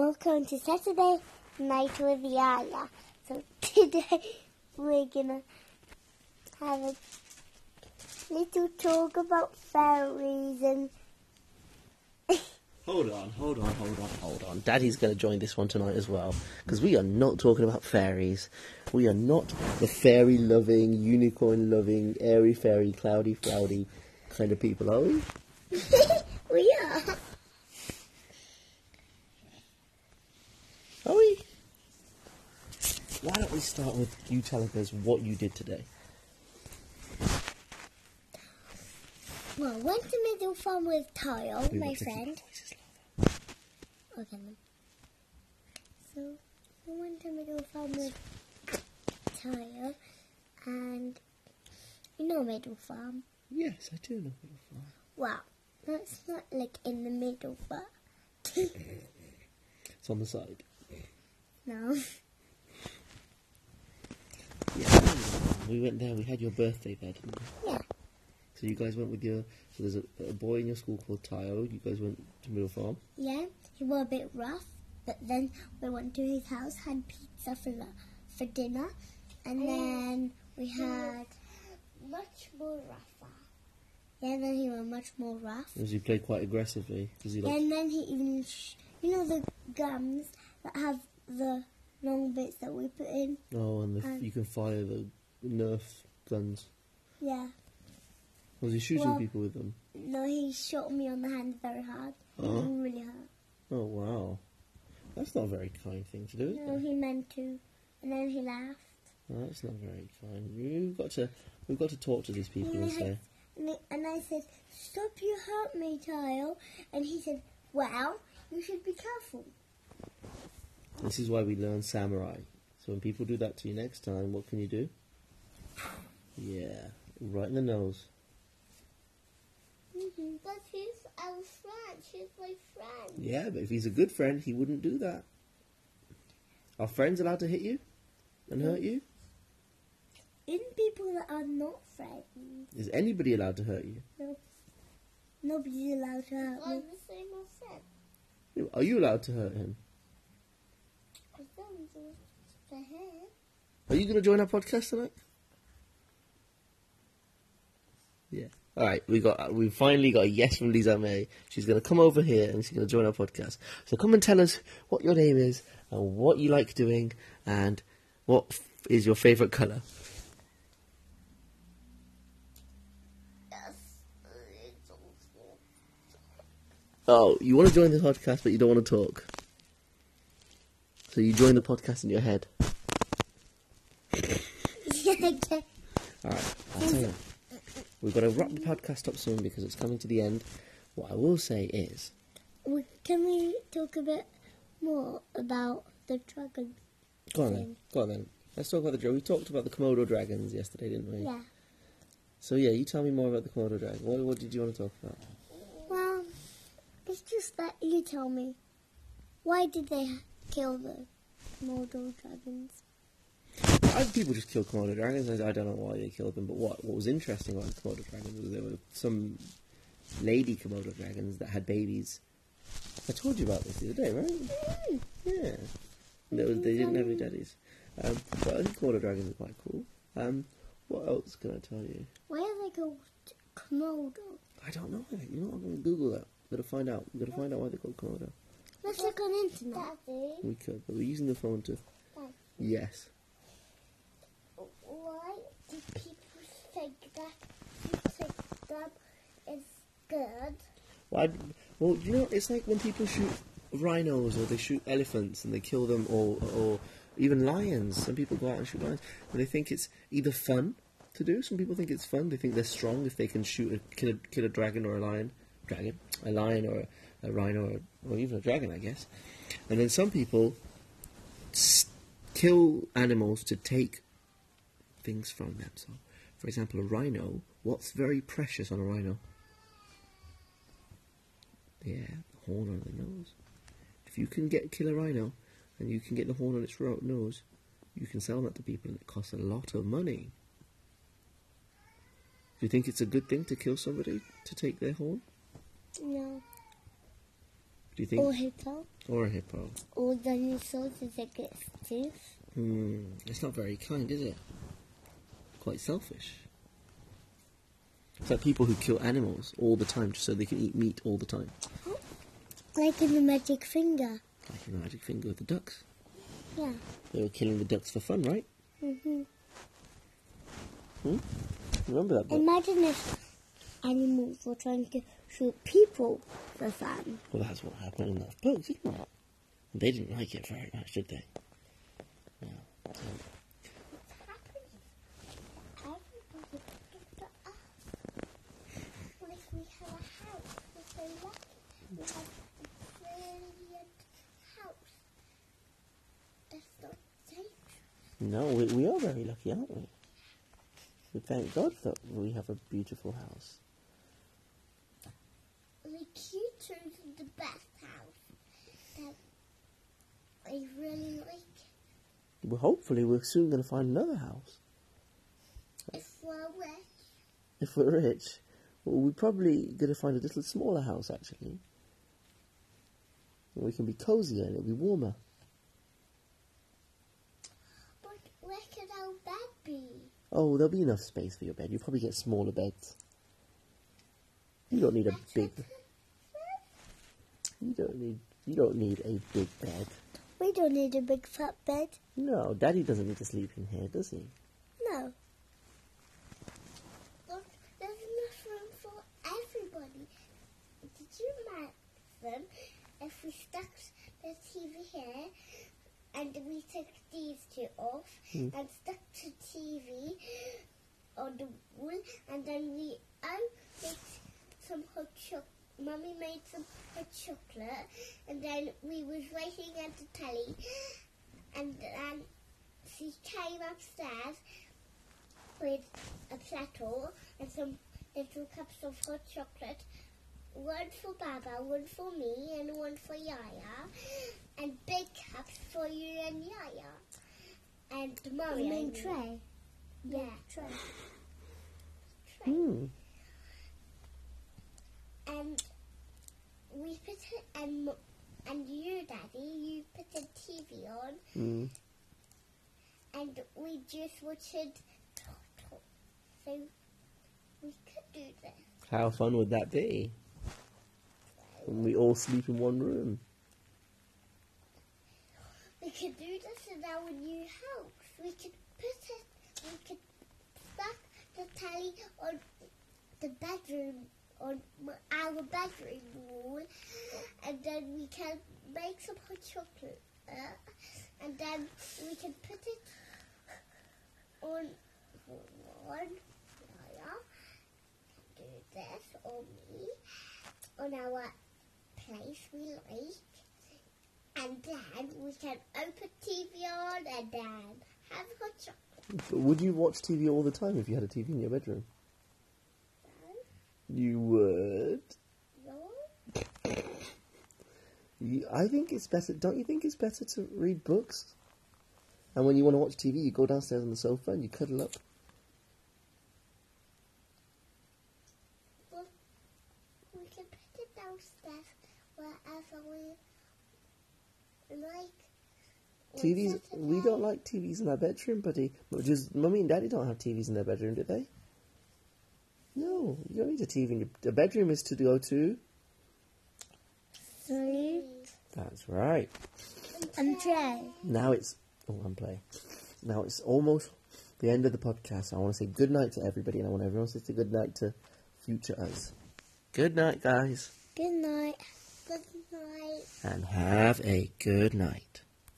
Welcome to Saturday Night with Yaya. So today we're gonna have a little talk about fairies and Hold on, hold on, hold on, hold on. Daddy's to join this one tonight as well because we are not talking about fairies. We are not the fairy loving, unicorn loving, airy fairy, cloudy cloudy kind of people, are we? we. Are we? Why don't we start with you telling us what you did today? Well, went to Middle Farm with Tile, We my want to keep friend. our voices low. Okay. So we went to Middle Farm with Tile and you know Middle Farm. Yes, I do know Middle Farm. Wow. That's not like in the middle but It's on the side. no. Yeah, we went there. We had your birthday there, didn't we? Yeah. So you guys went with your. So there's a, a boy in your school called Tayo. You guys went to Middle Farm. Yeah, he was a bit rough, but then we went to his house, had pizza for for dinner, and then we had much more rougher. Yeah, then he was much more rough, Because he played quite aggressively. Because he like. and then he even, sh- you know, the gums that have the long bits that we put in. Oh, and the, Um, you can fire the Nerf guns. Yeah, Was he shooting Well- people with them? no, he shot me on the hand very hard. It Oh. really hurt. Oh wow, that's not a very kind thing to do. Is No, it? he meant to, and then he laughed. No, that's not very kind. We've got to. We've got to talk to these people and And I, say. I- and I said, Stop, you hurt me, Tile. And he said, Well, you should be careful. This is why we learn samurai. So when people do that to you next time, what can you do? Yeah, right in the nose. Mm-hmm, but he's our friend. He's my friend. Yeah, but if he's a good friend, he wouldn't do that. Are friends allowed to hit you and hurt you? In people that are not friends, Is anybody allowed to hurt you? no, nobody's allowed to hurt me. the same as said. Are you allowed to hurt him? I don't do the hair. Are you going to join our podcast tonight? Yeah. All right, we got we finally got a yes from Lisa May. She's going to come over here and she's going to join our podcast. So come and tell us what your name is and what you like doing and what f- is your favorite color. Yes. Oh, you want to join the podcast, but you don't want to talk. So you join the podcast in your head. All right, I'll tell you. We've got to wrap the podcast up soon because it's coming to the end. What I will say is, Can we talk a bit more about the dragon? go on then, go on then. Let's talk about the dragon. We talked about the Komodo dragons yesterday, didn't we? Yeah. So yeah, you tell me more about the Komodo dragon. What, what did you want to talk about? Well, it's just that you tell me. Why did they kill the Komodo dragons? People just kill Komodo dragons. I, I don't know why they killed them, but what what was interesting about the Komodo dragons was there were some lady Komodo dragons that had babies. I told you about this the other day, right? Yeah. They, was, they didn't have any daddies. Um, but I think Komodo dragons are quite cool. Um, what else can I tell you? Why are they called Komodo? I don't know. You know, what? I'm going to Google that. We've got to find out. We've got to find out why they're called Komodo. Let's look on internet. Daddy, We could, but we're using the phone to. Yes. Do people think that think them is good? Why? Well, you know, it's like when people shoot rhinos or they shoot elephants and they kill them, or or even lions. Some people go out and shoot lions, and they think it's either fun to do. Some people think it's fun. They think they're strong if they can shoot a kill a, kill a dragon or a lion, dragon, a lion or a, a rhino or, or even a dragon, I guess. And then some people kill animals to take things from them. So, for example, a rhino. What's very precious on a rhino? Yeah, the horn on the nose. If you can get kill a rhino and you can get the horn on its nose, you can sell that to people and it costs a lot of money. Do you think it's a good thing to kill somebody to take their horn? No. Do you think? Or a hippo. Or a hippo? Or dinosaurs if it gets tooth. Hmm. It's not very kind, is it? Quite selfish. It's like people who kill animals all the time just so they can eat meat all the time. Like in the magic finger. Like in the Magic Finger with the ducks. Yeah. They were killing the ducks for fun, right? Mm hmm Remember that book? Imagine if animals were trying to shoot people for fun. Well, that's what happened in those books, isn't it? They didn't like it very much, did they? Yeah. So, Everybody looked at us. Like we have a house. We're so lucky. We have a brilliant house. That's not dangerous. no, we, we are very lucky, aren't we? We thank God that we have a beautiful house. The you is the best house. That I really like. Well, hopefully, we're soon going to find another house. If we're rich, If we're rich, well, we're probably going to find a little smaller house, actually. Where we can be cozier and it'll be warmer. but where could our bed be? Oh, there'll be enough space for your bed. You'll probably get smaller beds. You don't need a big. You don't need. You don't need a big bed. We don't need a big fat bed. No, Daddy doesn't need to sleep in here, does he? No. Look, there's enough room for everybody. Did you imagine if we stuck the TV here and we took these two off Hmm. and stuck the TV on the wall and then we oh, made some hot chocolate. Mummy made some hot chocolate and then we was waiting at the telly and then she came upstairs with a platter and some little cups of hot chocolate. One for Baba, one for me, and one for Yaya. And big cups for you and Yaya. And Mummy. You mean and me. tray? Yeah. Tray. Tray. Hmm. And we put it, and, and you, Daddy, you put the TV on, Hmm. and we just watched it. So we could do this. How fun would that be? When we all sleep in one room. We could do this in our new house. We could put it, we could stuck the telly on the bedroom, on our bedroom wall, and then we can make some hot chocolate. uh, and then we can put it on one, yeah, do this, or me, on our place we like. And then we can open TV on and then have hot chocolate. But would you watch TV all the time if you had a TV in your bedroom? You would. No? You, I think it's better. Don't you think it's better to read books? And when you want to watch TV, you go downstairs on the sofa and you cuddle up. Well, we can put it downstairs wherever we like. TVs. We don't like TVs in our bedroom, buddy. But just mummy and daddy don't have TVs in their bedroom, do they? No, you don't need a TV in your. The bedroom is to go to. Sleep That's right. and tray. Now it's oh, and play. Now it's almost the end of the podcast. I want to say good night to everybody, and I want everyone to say good night to future us. Good night, guys, Good night. Good night. and have a good night.